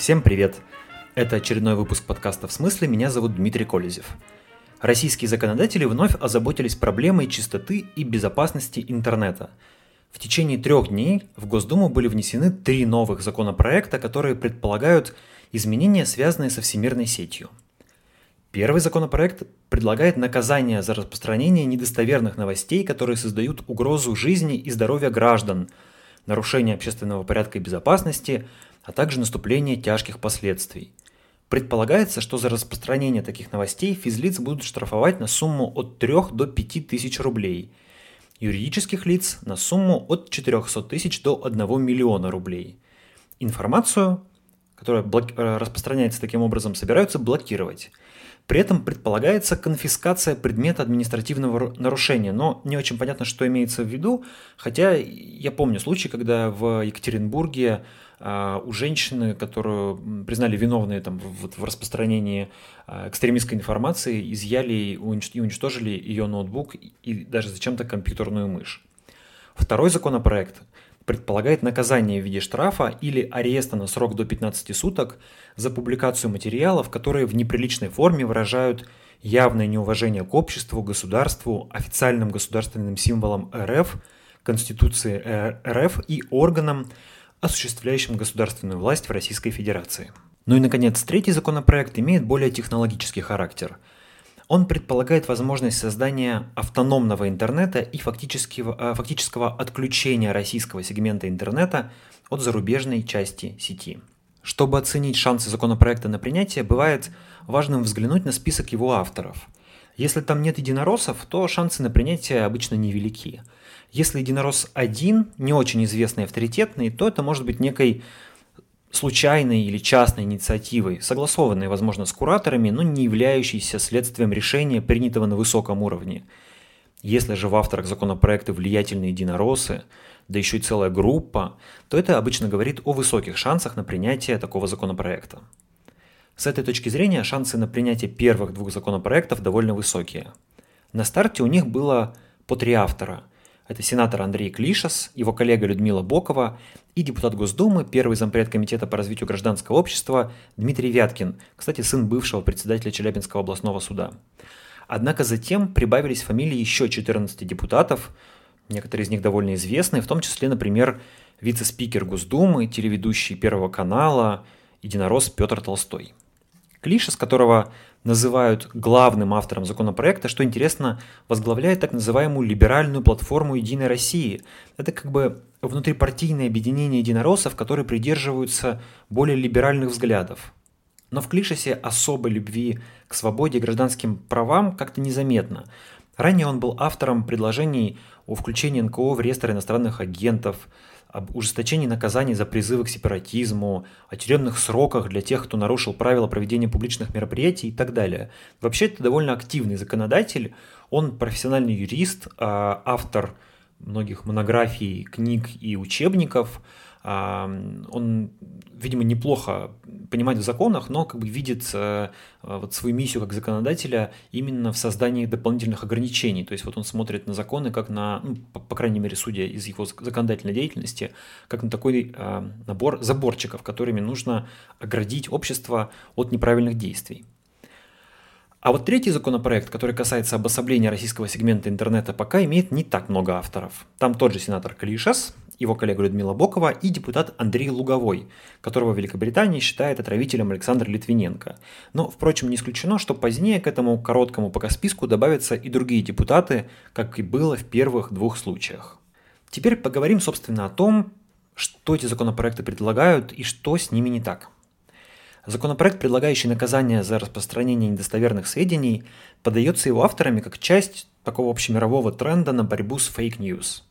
Всем привет! Это очередной выпуск подкаста «В смысле?». Меня зовут Дмитрий Колезев. Российские законодатели вновь озаботились проблемой чистоты и безопасности интернета. В течение трех дней в Госдуму были внесены три новых законопроекта, которые предполагают изменения, связанные со всемирной сетью. Первый законопроект предлагает наказание за распространение недостоверных новостей, которые создают угрозу жизни и здоровья граждан, нарушение общественного порядка и безопасности – а также наступление тяжких последствий. Предполагается, что за распространение таких новостей физлиц будут штрафовать на сумму от 3 до 5 тысяч рублей, юридических лиц на сумму от 400 тысяч до 1 миллиона рублей. Информацию, которая блок... Э, распространяется таким образом, собираются блокировать. При этом предполагается конфискация предмета административного нарушения, но не очень понятно, что имеется в виду, хотя я помню случай, когда в Екатеринбурге у женщины, которую признали виновной там, в, в распространении а, экстремистской информации, изъяли и уничтожили ее ноутбук и даже зачем-то компьютерную мышь. Второй законопроект предполагает наказание в виде штрафа или ареста на срок до 15 суток за публикацию материалов, которые в неприличной форме выражают явное неуважение к обществу, государству, официальным государственным символам РФ, Конституции РФ и органам, осуществляющим государственную власть в Российской Федерации. Ну и, наконец, третий законопроект имеет более технологический характер. Он предполагает возможность создания автономного интернета и фактического, э, фактического отключения российского сегмента интернета от зарубежной части сети. Чтобы оценить шансы законопроекта на принятие, бывает важным взглянуть на список его авторов. Если там нет единороссов, то шансы на принятие обычно невелики – если единорос один, не очень известный авторитетный, то это может быть некой случайной или частной инициативой, согласованной, возможно, с кураторами, но не являющейся следствием решения, принятого на высоком уровне. Если же в авторах законопроекта влиятельные единороссы, да еще и целая группа, то это обычно говорит о высоких шансах на принятие такого законопроекта. С этой точки зрения шансы на принятие первых двух законопроектов довольно высокие. На старте у них было по три автора – это сенатор Андрей Клишас, его коллега Людмила Бокова и депутат Госдумы, первый зампред Комитета по развитию гражданского общества Дмитрий Вяткин, кстати, сын бывшего председателя Челябинского областного суда. Однако затем прибавились фамилии еще 14 депутатов, некоторые из них довольно известные, в том числе, например, вице-спикер Госдумы, телеведущий Первого канала, единорос Петр Толстой. Клишес, которого называют главным автором законопроекта, что интересно, возглавляет так называемую либеральную платформу «Единой России». Это как бы внутрипартийное объединение единороссов, которые придерживаются более либеральных взглядов. Но в Клишесе особой любви к свободе и гражданским правам как-то незаметно. Ранее он был автором предложений о включении НКО в реестр иностранных агентов – об ужесточении наказаний за призывы к сепаратизму, о тюремных сроках для тех, кто нарушил правила проведения публичных мероприятий и так далее. Вообще это довольно активный законодатель, он профессиональный юрист, а, автор многих монографий, книг и учебников – он, видимо, неплохо понимает в законах, но как бы видит э, вот свою миссию как законодателя именно в создании дополнительных ограничений. То есть вот он смотрит на законы как на, ну, по, по крайней мере, судя из его законодательной деятельности, как на такой э, набор заборчиков, которыми нужно оградить общество от неправильных действий. А вот третий законопроект, который касается обособления российского сегмента интернета, пока имеет не так много авторов. Там тот же сенатор Клишас, его коллега Людмила Бокова и депутат Андрей Луговой, которого Великобритания считает отравителем Александр Литвиненко. Но, впрочем, не исключено, что позднее к этому короткому пока списку добавятся и другие депутаты, как и было в первых двух случаях. Теперь поговорим, собственно, о том, что эти законопроекты предлагают и что с ними не так. Законопроект, предлагающий наказание за распространение недостоверных сведений, подается его авторами как часть такого общемирового тренда на борьбу с fake news –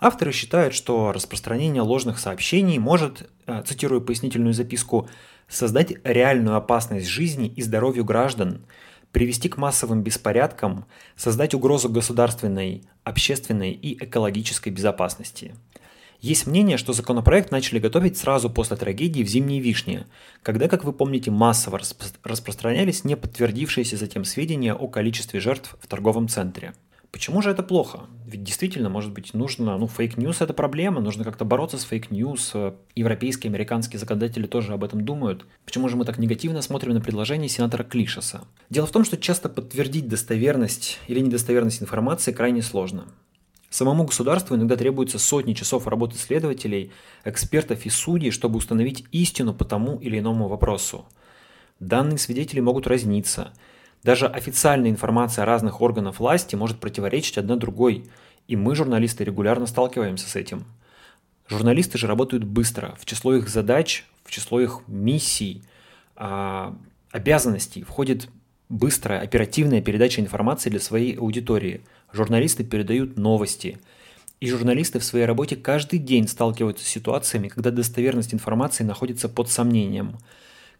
Авторы считают, что распространение ложных сообщений может, э, цитирую пояснительную записку, создать реальную опасность жизни и здоровью граждан, привести к массовым беспорядкам, создать угрозу государственной, общественной и экологической безопасности. Есть мнение, что законопроект начали готовить сразу после трагедии в «Зимней вишне», когда, как вы помните, массово распространялись неподтвердившиеся затем сведения о количестве жертв в торговом центре – Почему же это плохо? Ведь действительно, может быть, нужно, ну, fake news – это проблема, нужно как-то бороться с fake news. Европейские, американские законодатели тоже об этом думают. Почему же мы так негативно смотрим на предложение сенатора Клишаса? Дело в том, что часто подтвердить достоверность или недостоверность информации крайне сложно. Самому государству иногда требуется сотни часов работы следователей, экспертов и судей, чтобы установить истину по тому или иному вопросу. Данные свидетелей могут разниться – даже официальная информация разных органов власти может противоречить одна другой, и мы, журналисты, регулярно сталкиваемся с этим. Журналисты же работают быстро. В число их задач, в число их миссий, а, обязанностей входит быстрая, оперативная передача информации для своей аудитории. Журналисты передают новости. И журналисты в своей работе каждый день сталкиваются с ситуациями, когда достоверность информации находится под сомнением.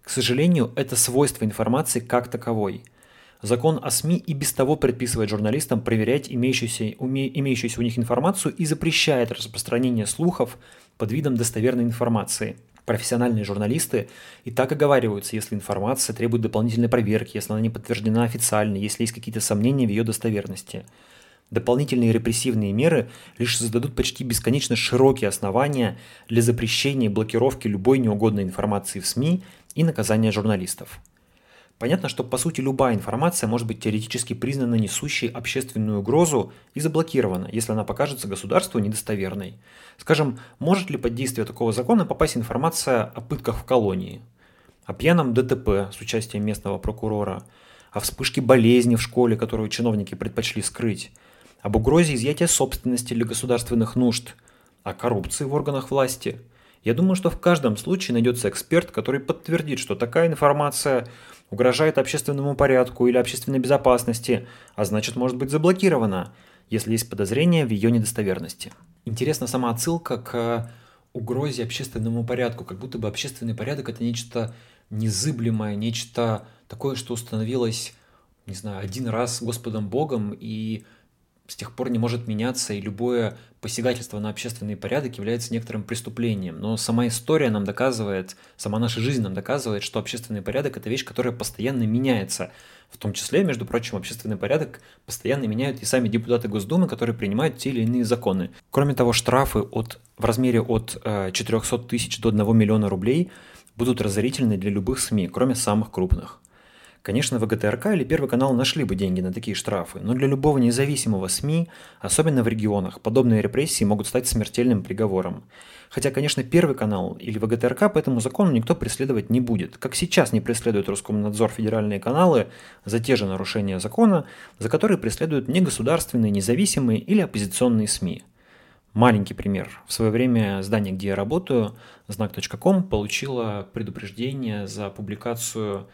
К сожалению, это свойство информации как таковой – Закон о СМИ и без того предписывает журналистам проверять имеющуюся, уме, имеющуюся у них информацию и запрещает распространение слухов под видом достоверной информации. Профессиональные журналисты и так оговариваются, если информация требует дополнительной проверки, если она не подтверждена официально, если есть какие-то сомнения в ее достоверности. Дополнительные репрессивные меры лишь создадут почти бесконечно широкие основания для запрещения и блокировки любой неугодной информации в СМИ и наказания журналистов. Понятно, что по сути любая информация может быть теоретически признана несущей общественную угрозу и заблокирована, если она покажется государству недостоверной. Скажем, может ли под действие такого закона попасть информация о пытках в колонии, о пьяном ДТП с участием местного прокурора, о вспышке болезни в школе, которую чиновники предпочли скрыть, об угрозе изъятия собственности для государственных нужд, о коррупции в органах власти. Я думаю, что в каждом случае найдется эксперт, который подтвердит, что такая информация угрожает общественному порядку или общественной безопасности, а значит может быть заблокирована, если есть подозрение в ее недостоверности. Интересна сама отсылка к угрозе общественному порядку, как будто бы общественный порядок это нечто незыблемое, нечто такое, что установилось, не знаю, один раз Господом Богом и с тех пор не может меняться, и любое посягательство на общественный порядок является некоторым преступлением. Но сама история нам доказывает, сама наша жизнь нам доказывает, что общественный порядок – это вещь, которая постоянно меняется. В том числе, между прочим, общественный порядок постоянно меняют и сами депутаты Госдумы, которые принимают те или иные законы. Кроме того, штрафы от, в размере от 400 э, тысяч до 1 миллиона рублей будут разорительны для любых СМИ, кроме самых крупных. Конечно, ВГТРК или Первый канал нашли бы деньги на такие штрафы, но для любого независимого СМИ, особенно в регионах, подобные репрессии могут стать смертельным приговором. Хотя, конечно, Первый канал или ВГТРК по этому закону никто преследовать не будет, как сейчас не преследует Роскомнадзор федеральные каналы за те же нарушения закона, за которые преследуют негосударственные, независимые или оппозиционные СМИ. Маленький пример. В свое время здание, где я работаю, знак.ком, получило предупреждение за публикацию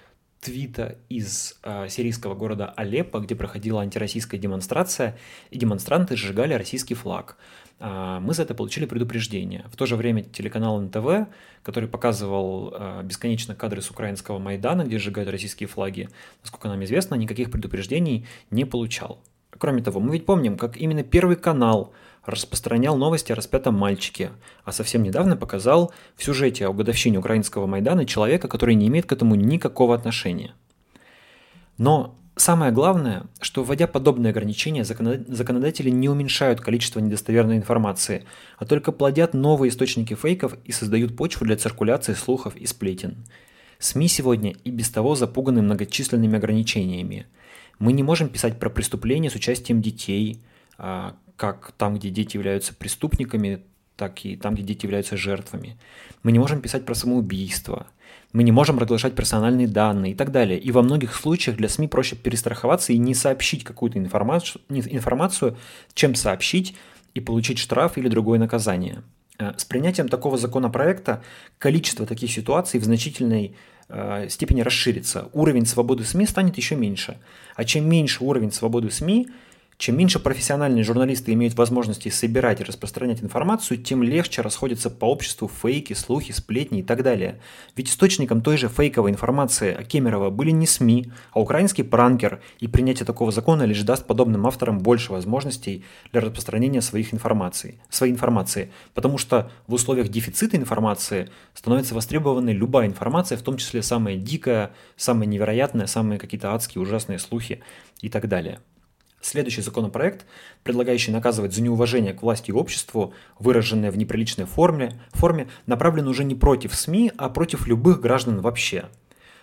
твита из э, сирийского города Алеппо, где проходила антироссийская демонстрация, и демонстранты сжигали российский флаг. Э, мы за это получили предупреждение. В то же время телеканал НТВ, который показывал э, бесконечно кадры с украинского Майдана, где сжигают российские флаги, насколько нам известно, никаких предупреждений не получал. Кроме того, мы ведь помним, как именно Первый канал распространял новости о распятом мальчике, а совсем недавно показал в сюжете о годовщине украинского Майдана человека, который не имеет к этому никакого отношения. Но самое главное, что вводя подобные ограничения, законодатели не уменьшают количество недостоверной информации, а только плодят новые источники фейков и создают почву для циркуляции слухов и сплетен. СМИ сегодня и без того запуганы многочисленными ограничениями. Мы не можем писать про преступления с участием детей, а, как там, где дети являются преступниками, так и там, где дети являются жертвами. Мы не можем писать про самоубийство. Мы не можем разглашать персональные данные и так далее. И во многих случаях для СМИ проще перестраховаться и не сообщить какую-то информацию, чем сообщить и получить штраф или другое наказание. Э, с принятием такого законопроекта количество таких ситуаций в значительной э, степени расширится. Уровень свободы СМИ станет еще меньше. А чем меньше уровень свободы СМИ, чем меньше профессиональные журналисты имеют возможности собирать и распространять информацию, тем легче расходятся по обществу фейки, слухи, сплетни и так далее. Ведь источником той же фейковой информации о Кемерово были не СМИ, а украинский пранкер, и принятие такого закона лишь даст подобным авторам больше возможностей для распространения своих информаций, своей информации, потому что в условиях дефицита информации становится востребованной любая информация, в том числе самая дикая, самая невероятная, самые какие-то адские ужасные слухи и так далее. Следующий законопроект, предлагающий наказывать за неуважение к власти и обществу, выраженное в неприличной форме, форме, направлен уже не против СМИ, а против любых граждан вообще.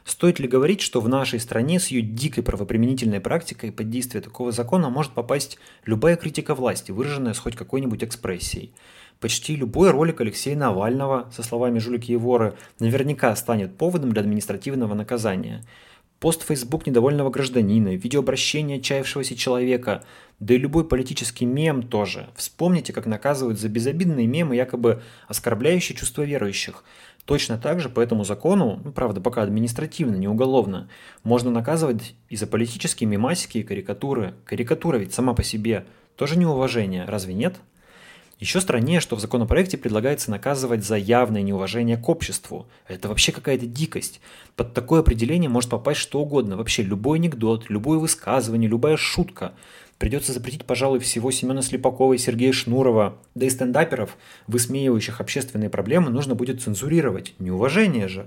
Стоит ли говорить, что в нашей стране с ее дикой правоприменительной практикой под действие такого закона может попасть любая критика власти, выраженная с хоть какой-нибудь экспрессией? Почти любой ролик Алексея Навального со словами «жулики и воры» наверняка станет поводом для административного наказания – пост в Facebook недовольного гражданина, видеообращение отчаявшегося человека, да и любой политический мем тоже. Вспомните, как наказывают за безобидные мемы, якобы оскорбляющие чувства верующих. Точно так же по этому закону, ну, правда, пока административно, не уголовно, можно наказывать и за политические мемасики и карикатуры. Карикатура ведь сама по себе тоже неуважение, разве нет? Еще страннее, что в законопроекте предлагается наказывать за явное неуважение к обществу. Это вообще какая-то дикость. Под такое определение может попасть что угодно. Вообще любой анекдот, любое высказывание, любая шутка. Придется запретить, пожалуй, всего Семена Слепакова и Сергея Шнурова. Да и стендаперов, высмеивающих общественные проблемы, нужно будет цензурировать. Неуважение же.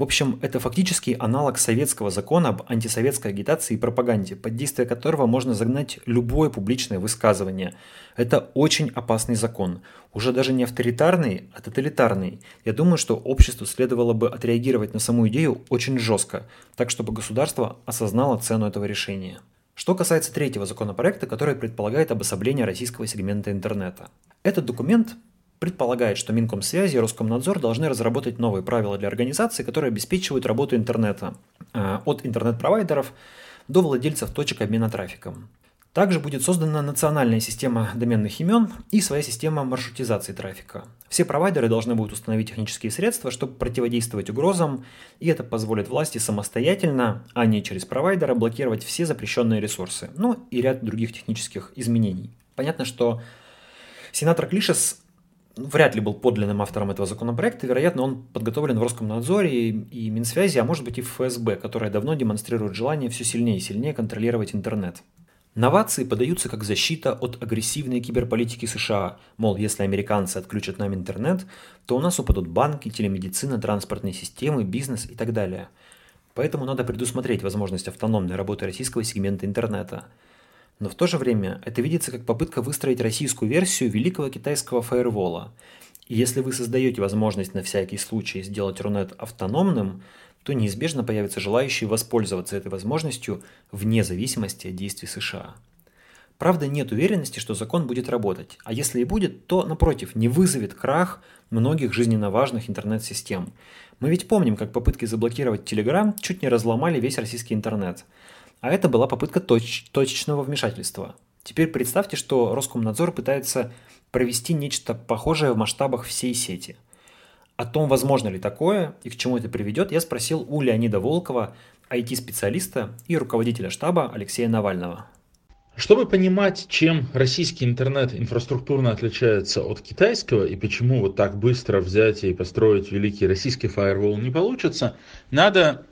В общем, это фактически аналог советского закона об антисоветской агитации и пропаганде, под действие которого можно загнать любое публичное высказывание. Это очень опасный закон. Уже даже не авторитарный, а тоталитарный. Я думаю, что обществу следовало бы отреагировать на саму идею очень жестко, так чтобы государство осознало цену этого решения. Что касается третьего законопроекта, который предполагает обособление российского сегмента интернета. Этот документ предполагает, что Минкомсвязи и Роскомнадзор должны разработать новые правила для организации, которые обеспечивают работу интернета э, от интернет-провайдеров до владельцев точек обмена трафиком. Также будет создана национальная система доменных имен и своя система маршрутизации трафика. Все провайдеры должны будут установить технические средства, чтобы противодействовать угрозам, и это позволит власти самостоятельно, а не через провайдера, блокировать все запрещенные ресурсы, ну и ряд других технических изменений. Понятно, что сенатор Клишес вряд ли был подлинным автором этого законопроекта. Вероятно, он подготовлен в Роскомнадзоре и, и Минсвязи, а может быть и ФСБ, которая давно демонстрирует желание все сильнее и сильнее контролировать интернет. Новации подаются как защита от агрессивной киберполитики США. Мол, если американцы отключат нам интернет, то у нас упадут банки, телемедицина, транспортные системы, бизнес и так далее. Поэтому надо предусмотреть возможность автономной работы российского сегмента интернета – но в то же время это видится как попытка выстроить российскую версию великого китайского фаервола. И если вы создаете возможность на всякий случай сделать Рунет автономным, то неизбежно появятся желающие воспользоваться этой возможностью вне зависимости от действий США. Правда, нет уверенности, что закон будет работать, а если и будет, то, напротив, не вызовет крах многих жизненно важных интернет-систем. Мы ведь помним, как попытки заблокировать Telegram чуть не разломали весь российский интернет – а это была попытка точ- точечного вмешательства. Теперь представьте, что Роскомнадзор пытается провести нечто похожее в масштабах всей сети. О том, возможно ли такое и к чему это приведет, я спросил у Леонида Волкова, IT-специалиста и руководителя штаба Алексея Навального. Чтобы понимать, чем российский интернет инфраструктурно отличается от китайского и почему вот так быстро взять и построить великий российский фаервол не получится, надо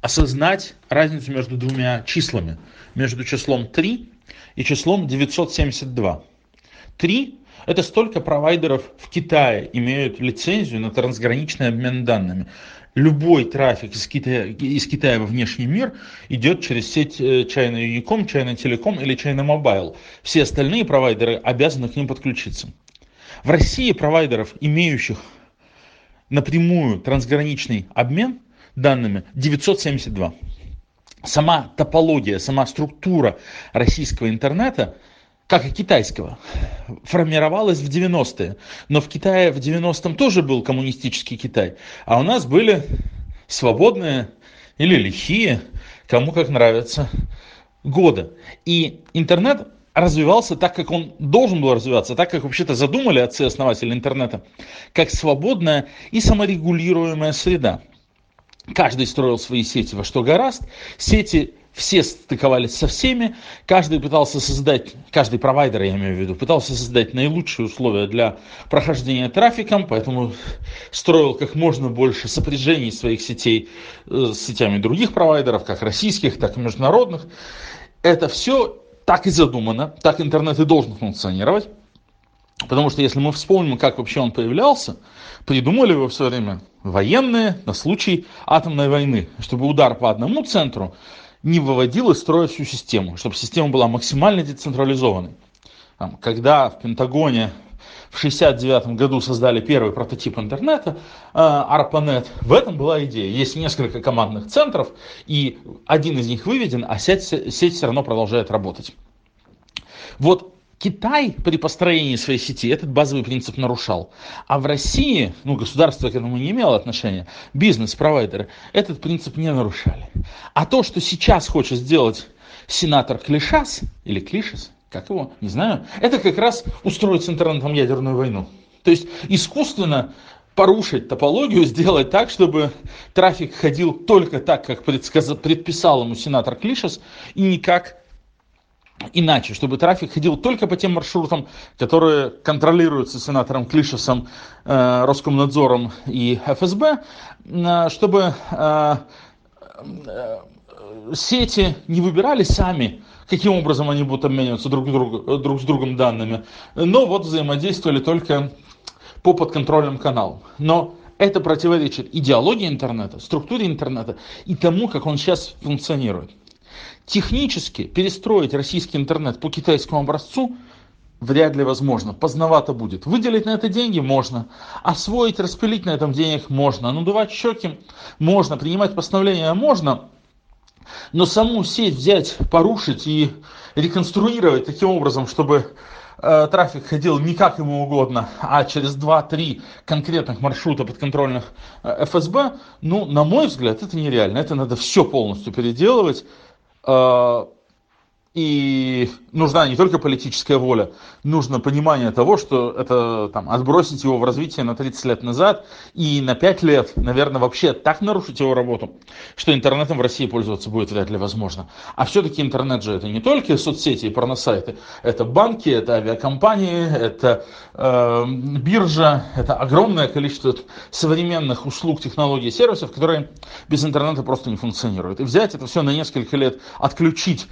осознать разницу между двумя числами, между числом 3 и числом 972. 3 – это столько провайдеров в Китае имеют лицензию на трансграничный обмен данными. Любой трафик из Китая, из Китая во внешний мир идет через сеть э, China Unicom, China Telecom или China Mobile. Все остальные провайдеры обязаны к ним подключиться. В России провайдеров, имеющих напрямую трансграничный обмен, данными 972. Сама топология, сама структура российского интернета, как и китайского, формировалась в 90-е. Но в Китае в 90-м тоже был коммунистический Китай. А у нас были свободные или лихие, кому как нравится, годы. И интернет развивался так, как он должен был развиваться, так, как вообще-то задумали отцы-основатели интернета, как свободная и саморегулируемая среда. Каждый строил свои сети во что гораст. Сети все стыковались со всеми, каждый пытался создать, каждый провайдер, я имею в виду, пытался создать наилучшие условия для прохождения трафиком, поэтому строил как можно больше сопряжений своих сетей э, с сетями других провайдеров, как российских, так и международных. Это все так и задумано, так интернет и должен функционировать. Потому что если мы вспомним, как вообще он появлялся, придумали его все время военные на случай атомной войны, чтобы удар по одному центру не выводил из строя всю систему, чтобы система была максимально децентрализованной. Когда в Пентагоне в 1969 году создали первый прототип интернета, э, ARPANET, в этом была идея. Есть несколько командных центров, и один из них выведен, а сеть, сеть все равно продолжает работать. Вот Китай при построении своей сети этот базовый принцип нарушал. А в России, ну, государство к этому не имело отношения, бизнес-провайдеры этот принцип не нарушали. А то, что сейчас хочет сделать сенатор Клишас, или Клишес, как его, не знаю, это как раз устроить с интернетом ядерную войну. То есть искусственно порушить топологию, сделать так, чтобы трафик ходил только так, как предписал ему сенатор Клишес, и никак иначе, чтобы трафик ходил только по тем маршрутам, которые контролируются сенатором Клишесом, э, Роскомнадзором и ФСБ, э, чтобы э, э, сети не выбирали сами, каким образом они будут обмениваться друг, друг, друг с другом данными, но вот взаимодействовали только по подконтрольным каналам. Но это противоречит идеологии интернета, структуре интернета и тому, как он сейчас функционирует. Технически перестроить российский интернет по китайскому образцу вряд ли возможно. Поздновато будет. Выделить на это деньги можно. Освоить, распилить на этом денег можно. Надувать щеки можно. Принимать постановления можно. Но саму сеть взять, порушить и реконструировать таким образом, чтобы э, трафик ходил не как ему угодно, а через 2-3 конкретных маршрута подконтрольных э, ФСБ, ну, на мой взгляд, это нереально. Это надо все полностью переделывать. Э, и нужна не только политическая воля, нужно понимание того, что это там, отбросить его в развитие на 30 лет назад и на 5 лет, наверное, вообще так нарушить его работу, что интернетом в России пользоваться будет вряд ли возможно. А все-таки интернет же это не только соцсети и порносайты, это банки, это авиакомпании, это э, биржа, это огромное количество современных услуг, технологий и сервисов, которые без интернета просто не функционируют. И взять это все на несколько лет, отключить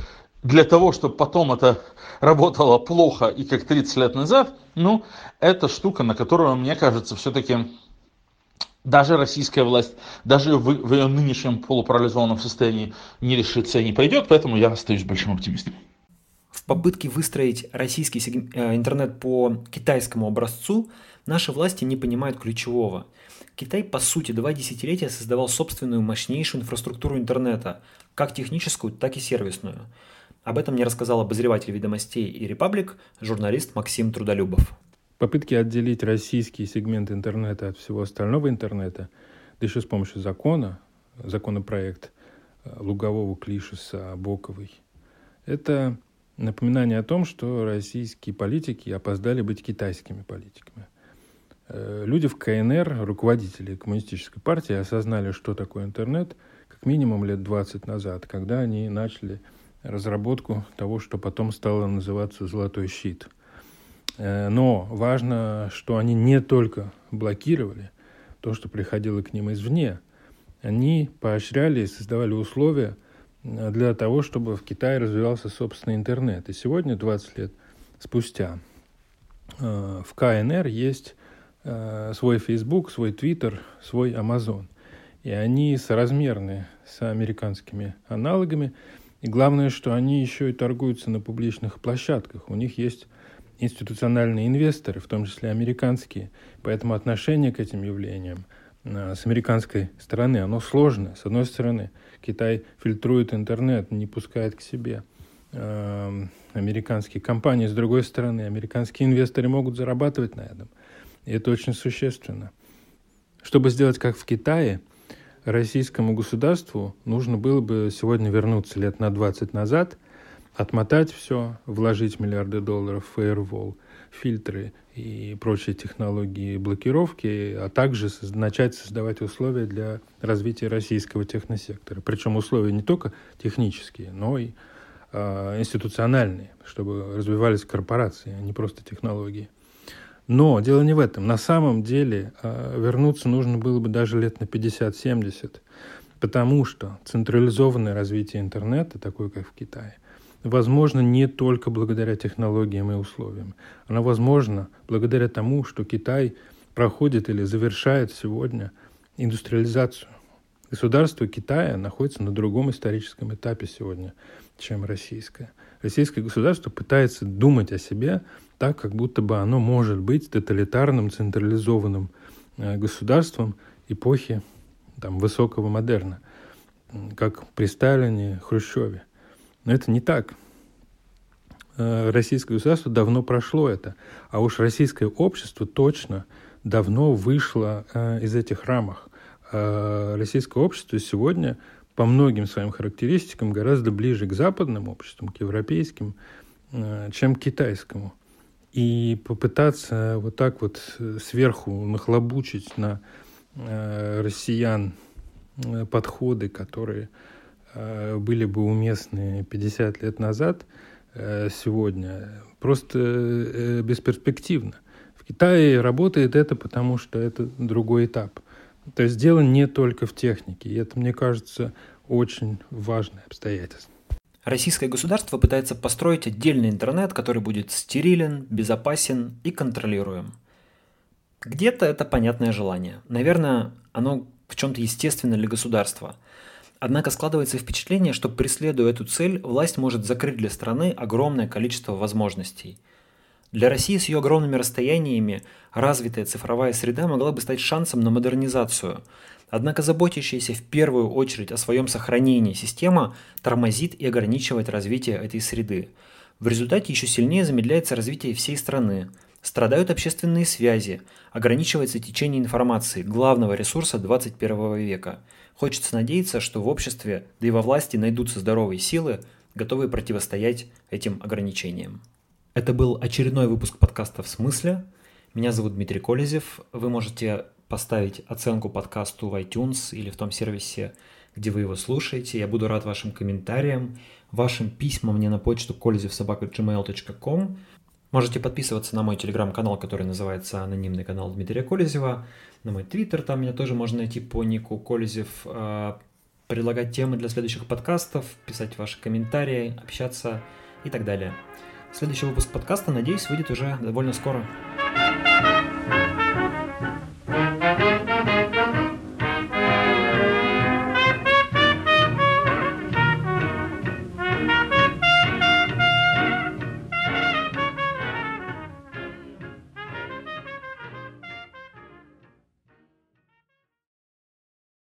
для того, чтобы потом это работало плохо и как 30 лет назад, ну, это штука, на которую, мне кажется, все-таки даже российская власть, даже в, в ее нынешнем полупарализованном состоянии не решится и не пойдет, поэтому я остаюсь большим оптимистом. В попытке выстроить российский э, интернет по китайскому образцу наши власти не понимают ключевого. Китай, по сути, два десятилетия создавал собственную мощнейшую инфраструктуру интернета, как техническую, так и сервисную – об этом мне рассказал обозреватель «Ведомостей» и «Репаблик» журналист Максим Трудолюбов. Попытки отделить российский сегмент интернета от всего остального интернета, да еще с помощью закона, законопроект э, Лугового, Клишеса, Боковой, это напоминание о том, что российские политики опоздали быть китайскими политиками. Э, люди в КНР, руководители коммунистической партии, осознали, что такое интернет, как минимум лет 20 назад, когда они начали разработку того, что потом стало называться «Золотой щит». Э, но важно, что они не только блокировали то, что приходило к ним извне, они поощряли и создавали условия э, для того, чтобы в Китае развивался собственный интернет. И сегодня, 20 лет спустя, э, в КНР есть свой Facebook, свой Twitter, свой Amazon. И они соразмерны с американскими аналогами. И главное, что они еще и торгуются на публичных площадках. У них есть институциональные инвесторы, в том числе американские. Поэтому отношение к этим явлениям а, с американской стороны, оно сложное. С одной стороны, Китай фильтрует интернет, не пускает к себе э, американские компании. С другой стороны, американские инвесторы могут зарабатывать на этом. И это очень существенно. Чтобы сделать как в Китае – российскому государству нужно было бы сегодня вернуться лет на 20 назад, отмотать все, вложить миллиарды долларов в фаервол, фильтры и прочие технологии блокировки, а также начать создавать условия для развития российского техносектора. Причем условия не только технические, но и э, институциональные, чтобы развивались корпорации, а не просто технологии. Но дело не в этом. На самом деле а, вернуться нужно было бы даже лет на 50-70, потому что централизованное развитие интернета, такое как в Китае, возможно не только благодаря технологиям и условиям. Оно возможно благодаря тому, что Китай проходит или завершает сегодня индустриализацию. Государство Китая находится на другом историческом этапе сегодня, чем российское. Российское государство пытается думать о себе так, как будто бы оно может быть тоталитарным, централизованным э, государством эпохи там, высокого модерна, как при Сталине, Хрущеве. Но это не так. Э, российское государство давно прошло это, а уж российское общество точно давно вышло э, из этих рамок. Российское общество сегодня по многим своим характеристикам гораздо ближе к западным обществам, к европейским, чем к китайскому. И попытаться вот так вот сверху нахлобучить на россиян подходы, которые были бы уместны 50 лет назад – Э, сегодня просто э, бесперспективно. В Китае работает это, потому что это другой этап. То есть дело не только в технике, и это, мне кажется, очень важное обстоятельство. Российское государство пытается построить отдельный интернет, который будет стерилен, безопасен и контролируем. Где-то это понятное желание. Наверное, оно в чем-то естественно для государства – Однако складывается впечатление, что преследуя эту цель, власть может закрыть для страны огромное количество возможностей. Для России с ее огромными расстояниями развитая цифровая среда могла бы стать шансом на модернизацию. Однако заботящаяся в первую очередь о своем сохранении система тормозит и ограничивает развитие этой среды. В результате еще сильнее замедляется развитие всей страны. Страдают общественные связи, ограничивается течение информации, главного ресурса 21 века – Хочется надеяться, что в обществе, да и во власти найдутся здоровые силы, готовые противостоять этим ограничениям. Это был очередной выпуск подкаста «В смысле?». Меня зовут Дмитрий Колезев. Вы можете поставить оценку подкасту в iTunes или в том сервисе, где вы его слушаете. Я буду рад вашим комментариям, вашим письмам мне на почту kolezevsobaka.gmail.com. Можете подписываться на мой телеграм-канал, который называется «Анонимный канал Дмитрия Колезева», на мой твиттер, там меня тоже можно найти по нику Колезев, а, предлагать темы для следующих подкастов, писать ваши комментарии, общаться и так далее. Следующий выпуск подкаста, надеюсь, выйдет уже довольно скоро.